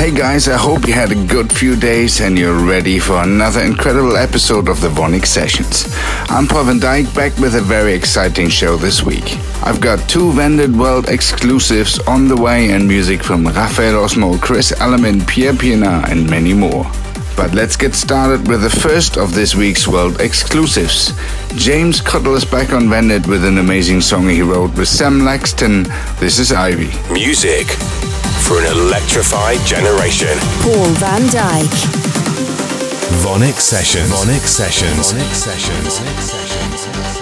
Hey guys, I hope you had a good few days and you're ready for another incredible episode of the VONYC Sessions. I'm Paul van Dyk back with a very exciting show this week. I've got two Vandit World exclusives on the way and music from Rafael Osmo, Chris Element, Pierre Pienaar and many more. But let's get started with the first of this week's world exclusives. James Cottle is back on Vandit with an amazing song he wrote with Sam Laxton. This is Ivy. Music for an electrified generation. Paul van Dyk. VONYC Sessions. VONYC Sessions. VONYC Sessions. Paul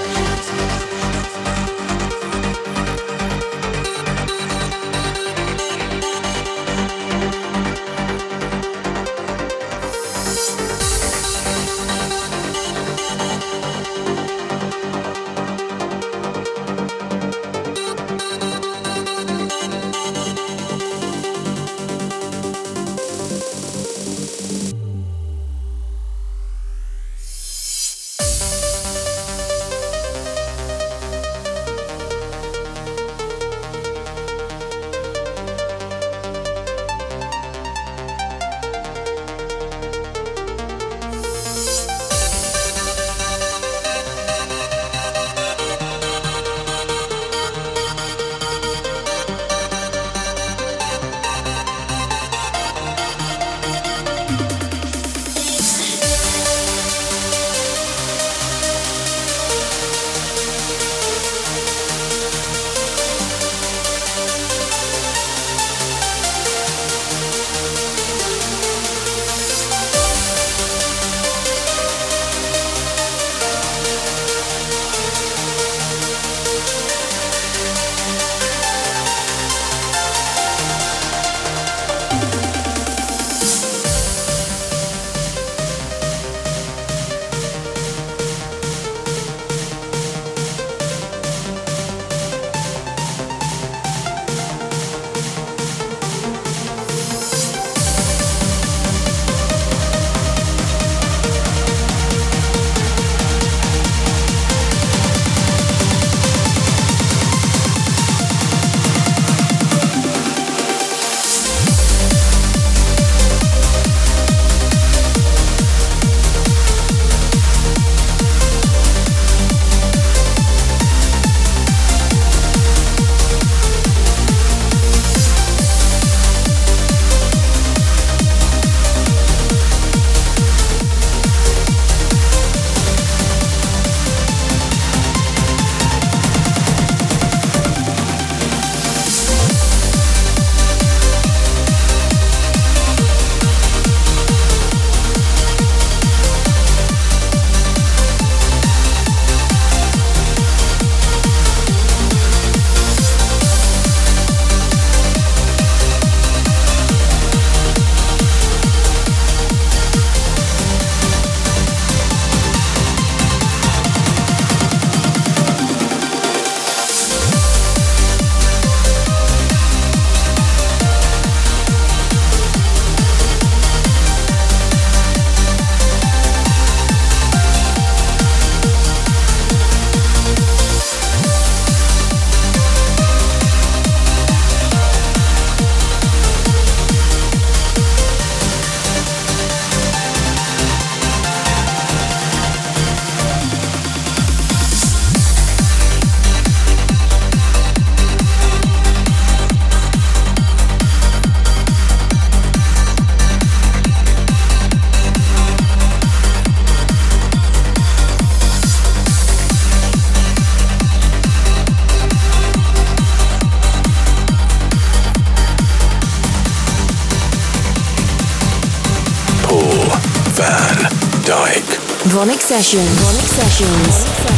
Sessions. Sessions.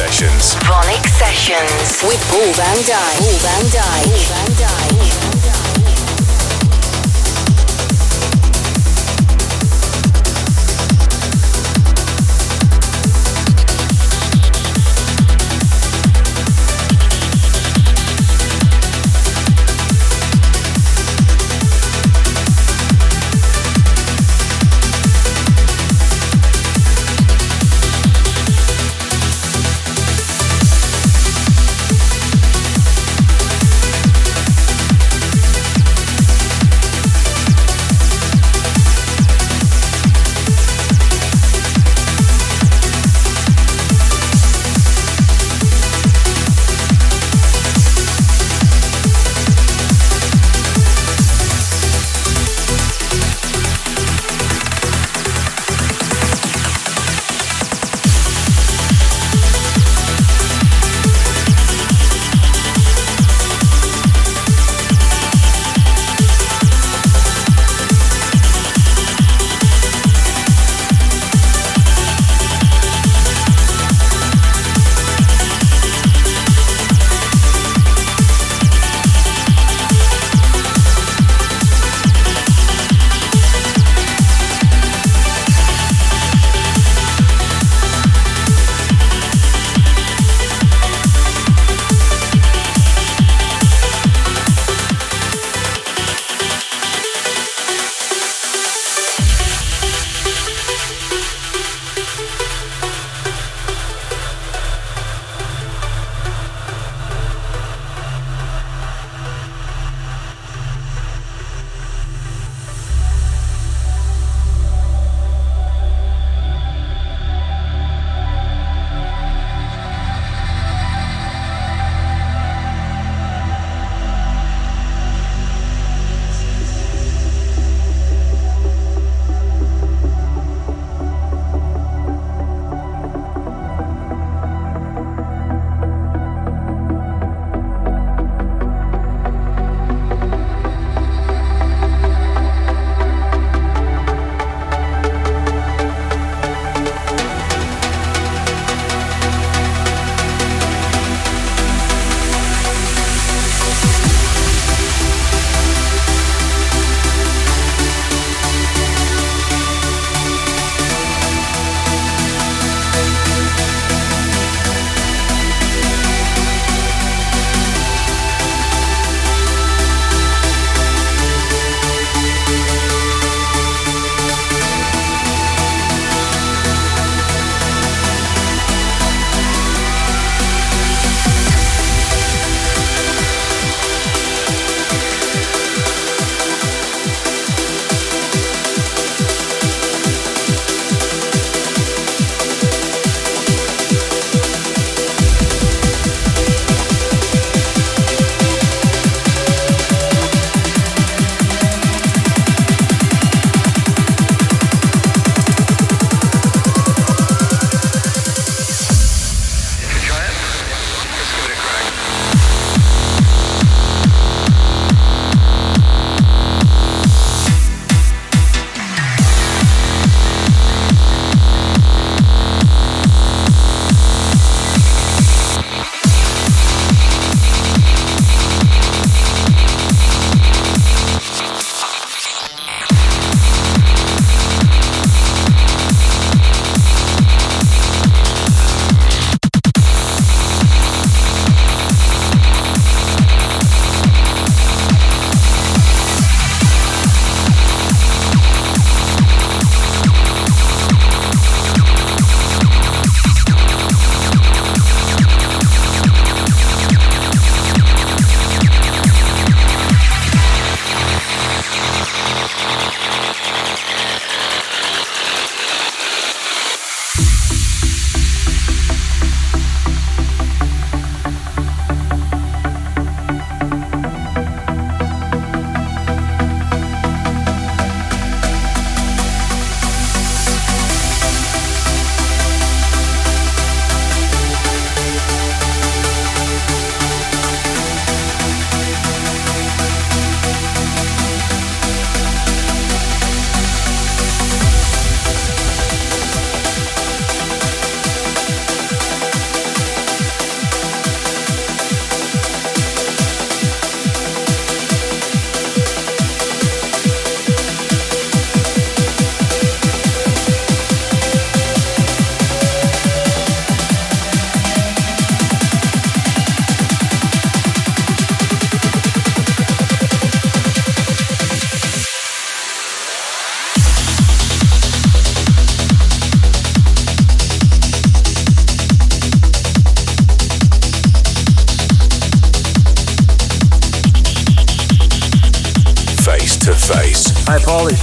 Sessions. VONYC Sessions with Paul Van Dyk. Paul Van Dyk. Paul Van Dyk.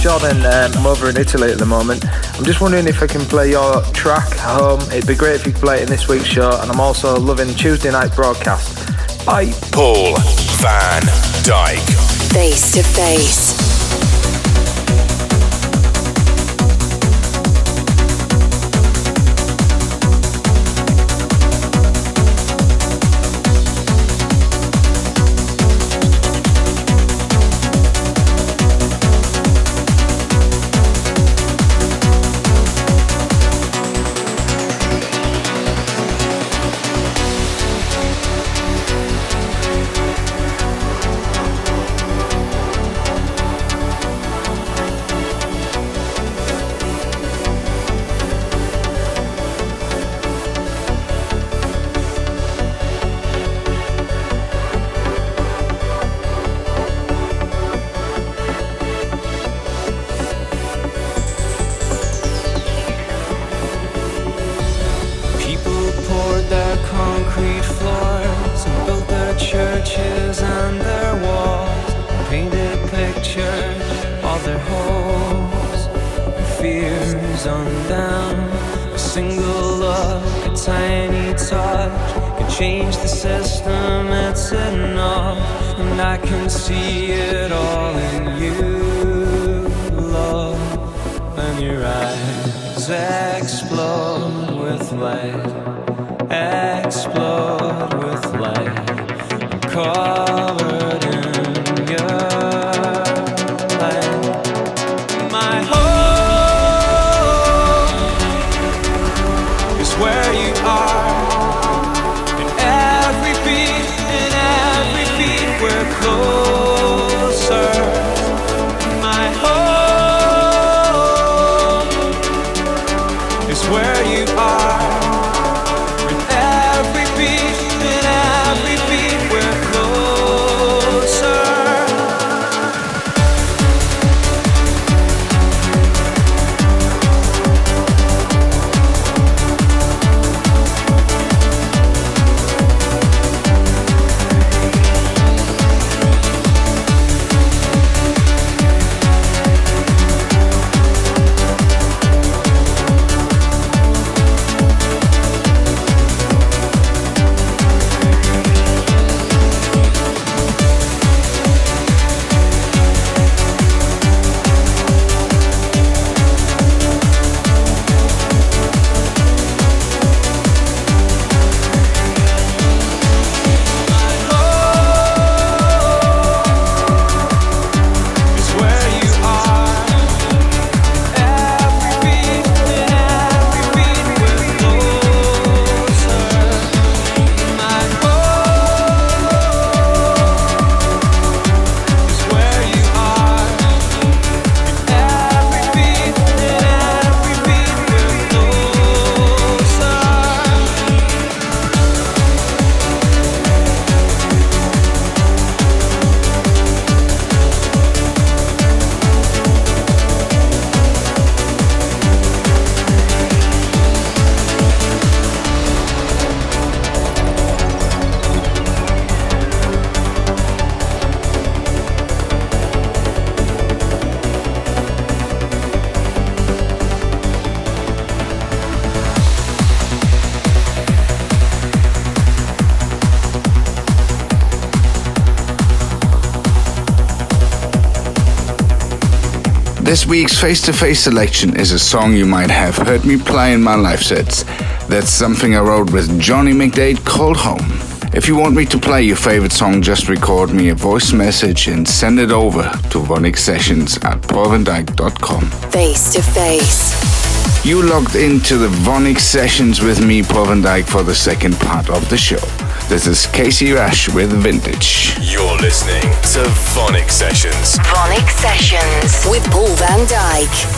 Jordan. Um, I'm over in Italy at the moment. I'm just wondering if I can play your track home. It'd be great if you could play it in this week's show, and I'm also loving Tuesday night broadcast. Bye. Paul van Dyk. Face to face. sundown. A single look, a tiny touch can change the system. It's enough, and I can see it all in you, love. And your eyes explode with light, explode with light. Cover This week's face to face selection is a song you might have heard me play in my live sets. That's something I wrote with Johnny McDaid called Home. If you want me to play your favorite song, just record me a voice message and send it over to VONYC Sessions at paulvandyk.com. Face to face. You logged into the VONYC Sessions with me, Paul van for the second part of the show. This is Casey Rasch with Vintage. You're listening to VONYC Sessions. VONYC Sessions with Paul van Dyk.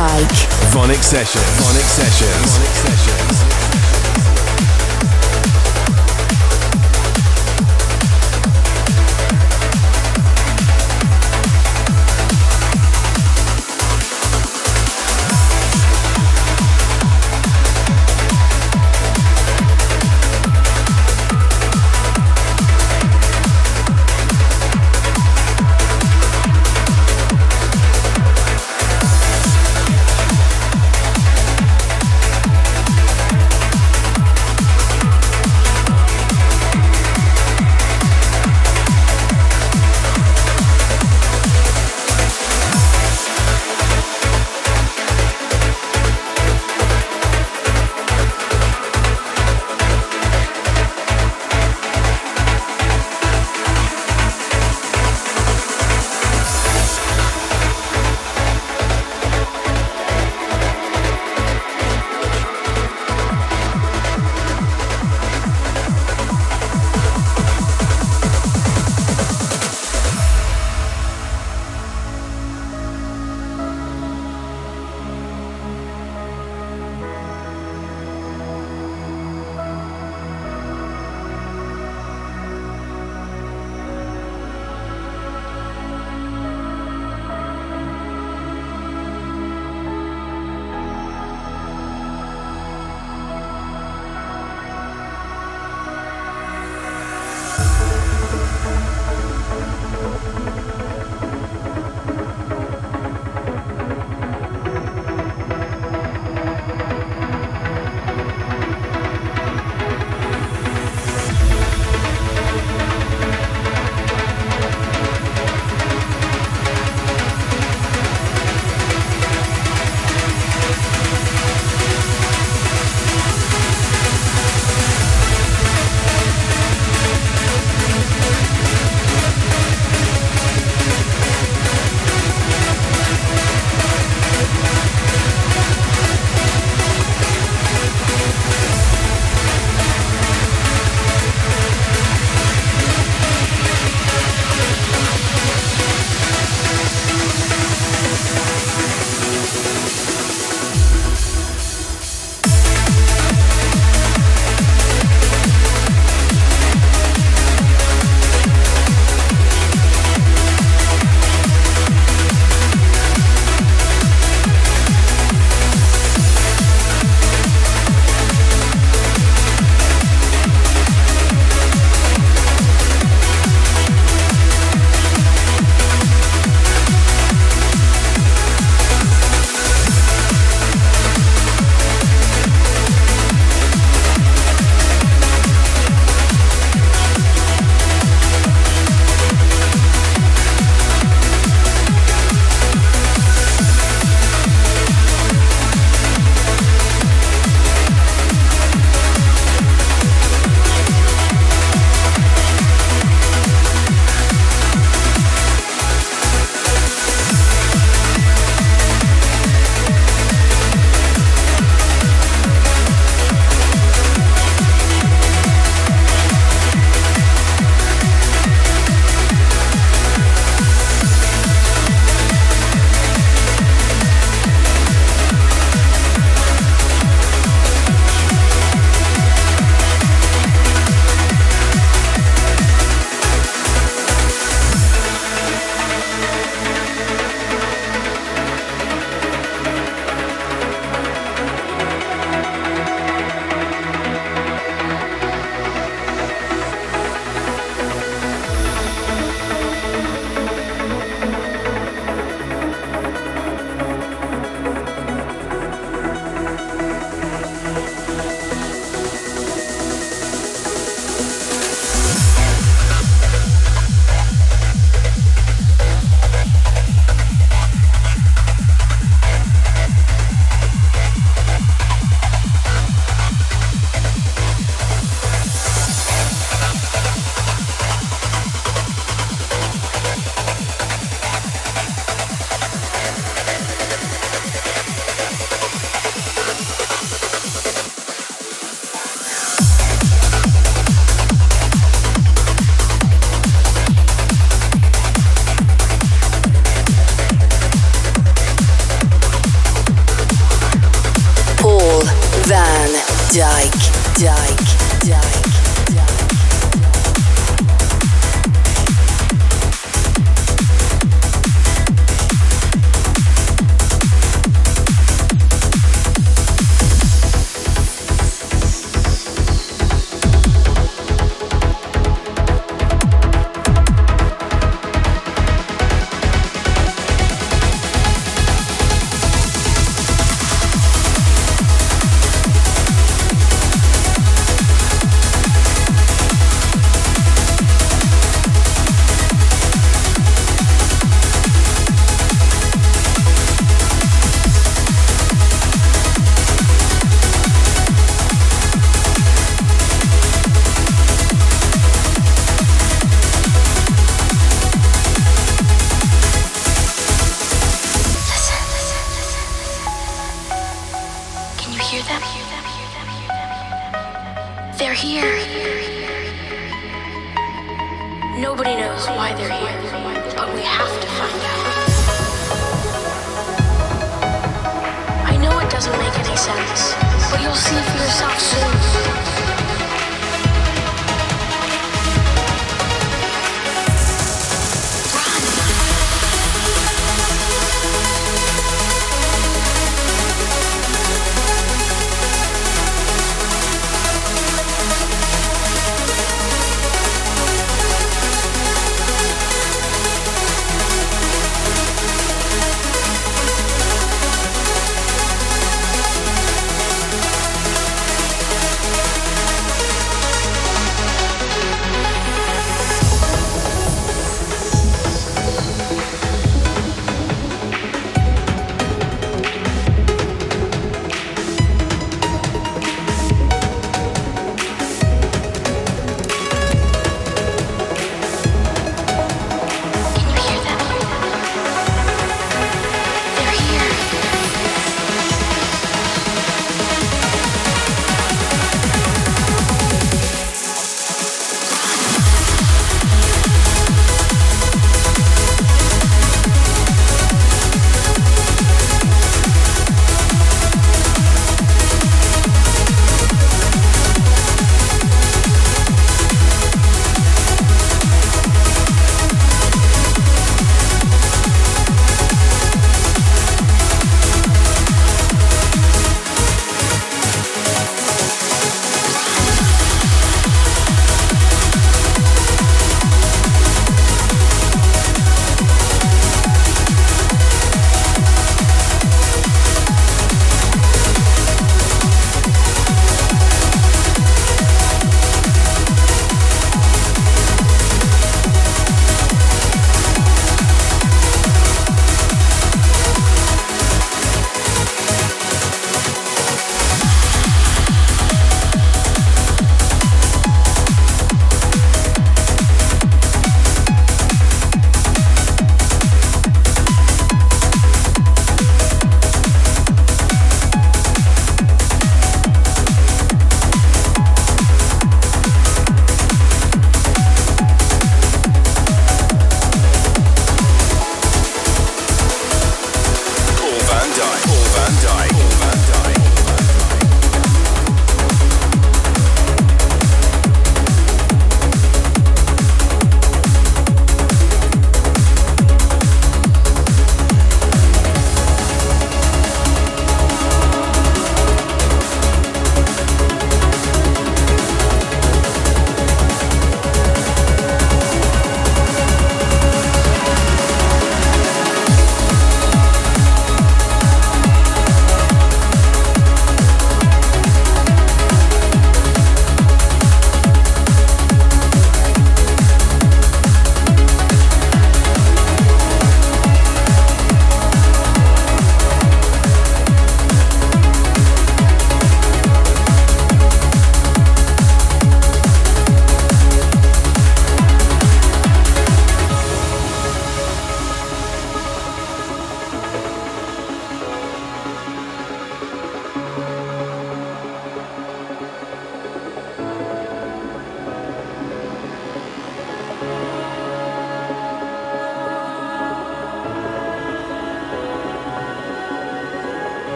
Dyk. VONYC Sessions. VONYC Sessions. VONYC Sessions.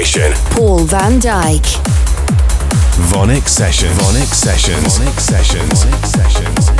Generation. Paul van Dyk. VONYC Sessions. VONYC Sessions. VONYC Sessions. VONYC Sessions.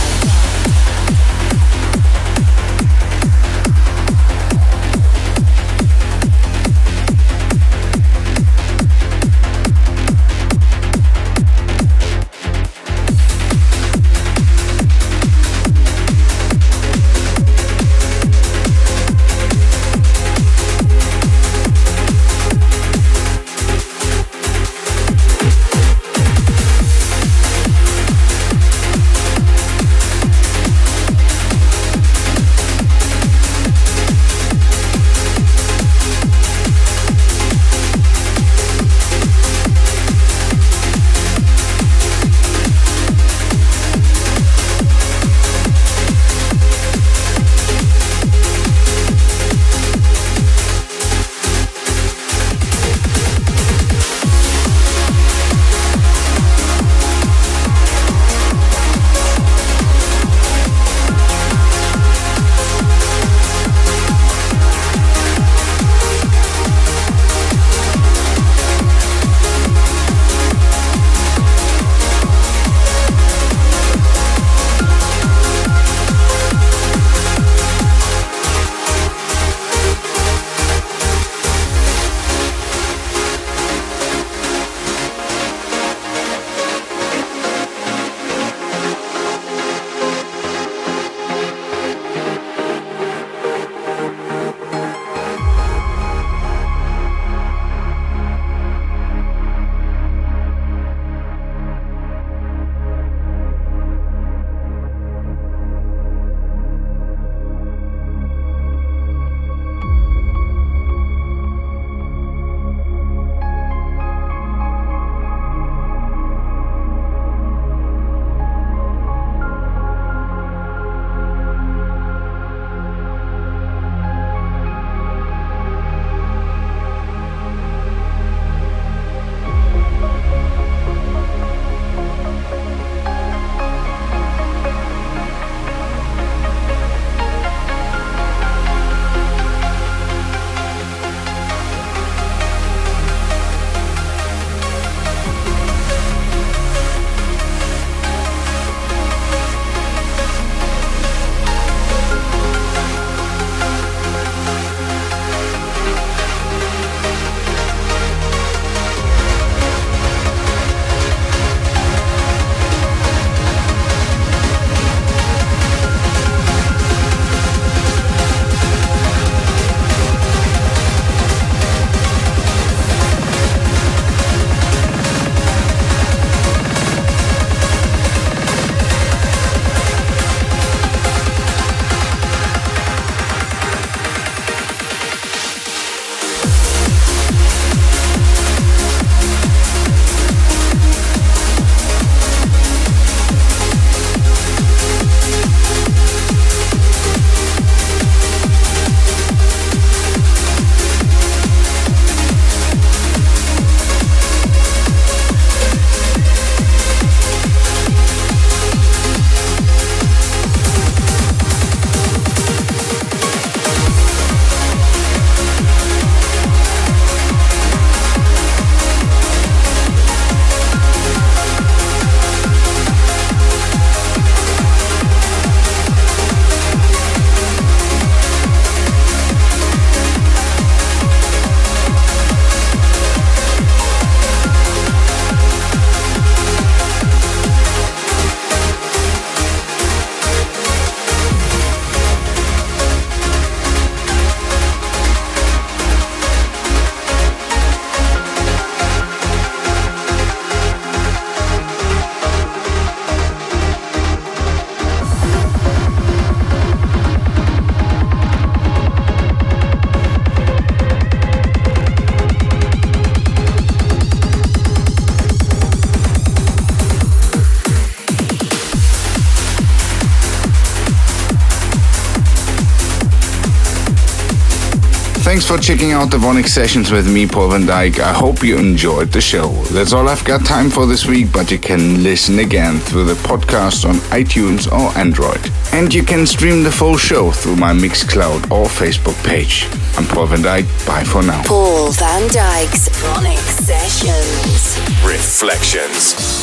for checking out the VONYC sessions with me, Paul Van Dyk. I hope you enjoyed the show. That's all I've got time for this week, but you can listen again through the podcast on iTunes or Android. And you can stream the full show through my Mixcloud or Facebook page. I'm Paul Van Dyk. Bye for now. Paul Van Dyk's VONYC Sessions. Reflections.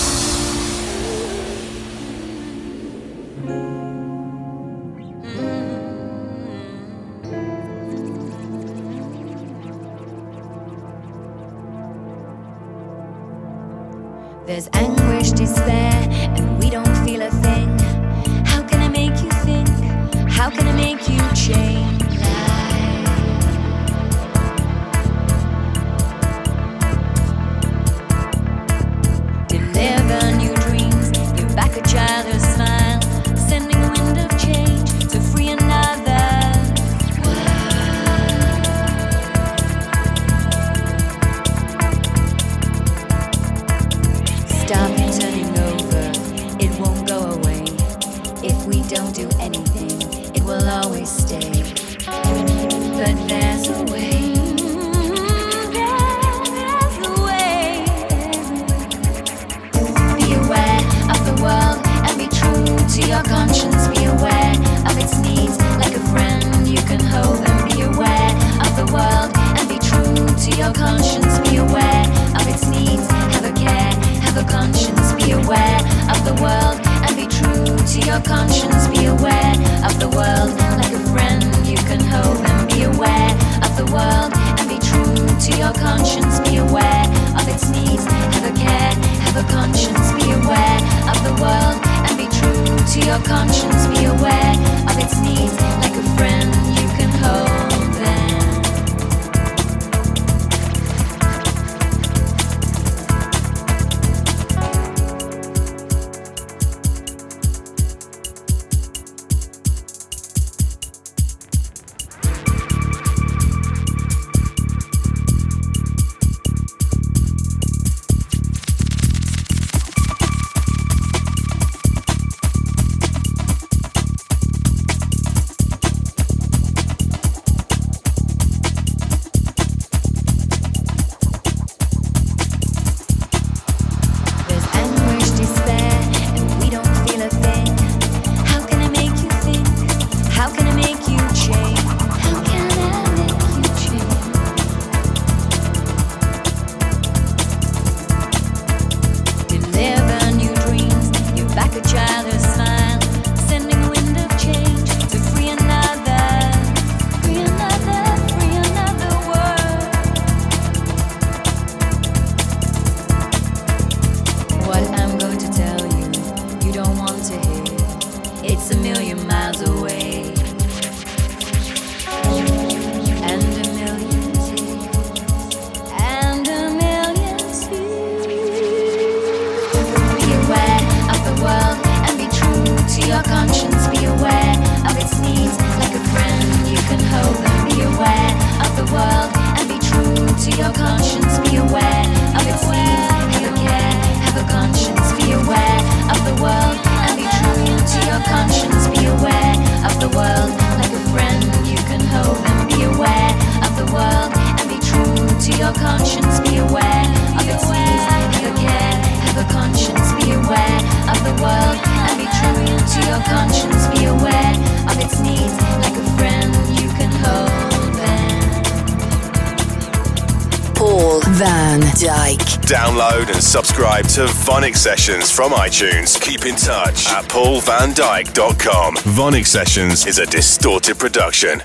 There's anguish, despair, and we don't feel a thing. How can I make you think? How can I make you change? VONYC Sessions from iTunes. Keep in touch at paulvandyk.com. VONYC Sessions is a distorted production.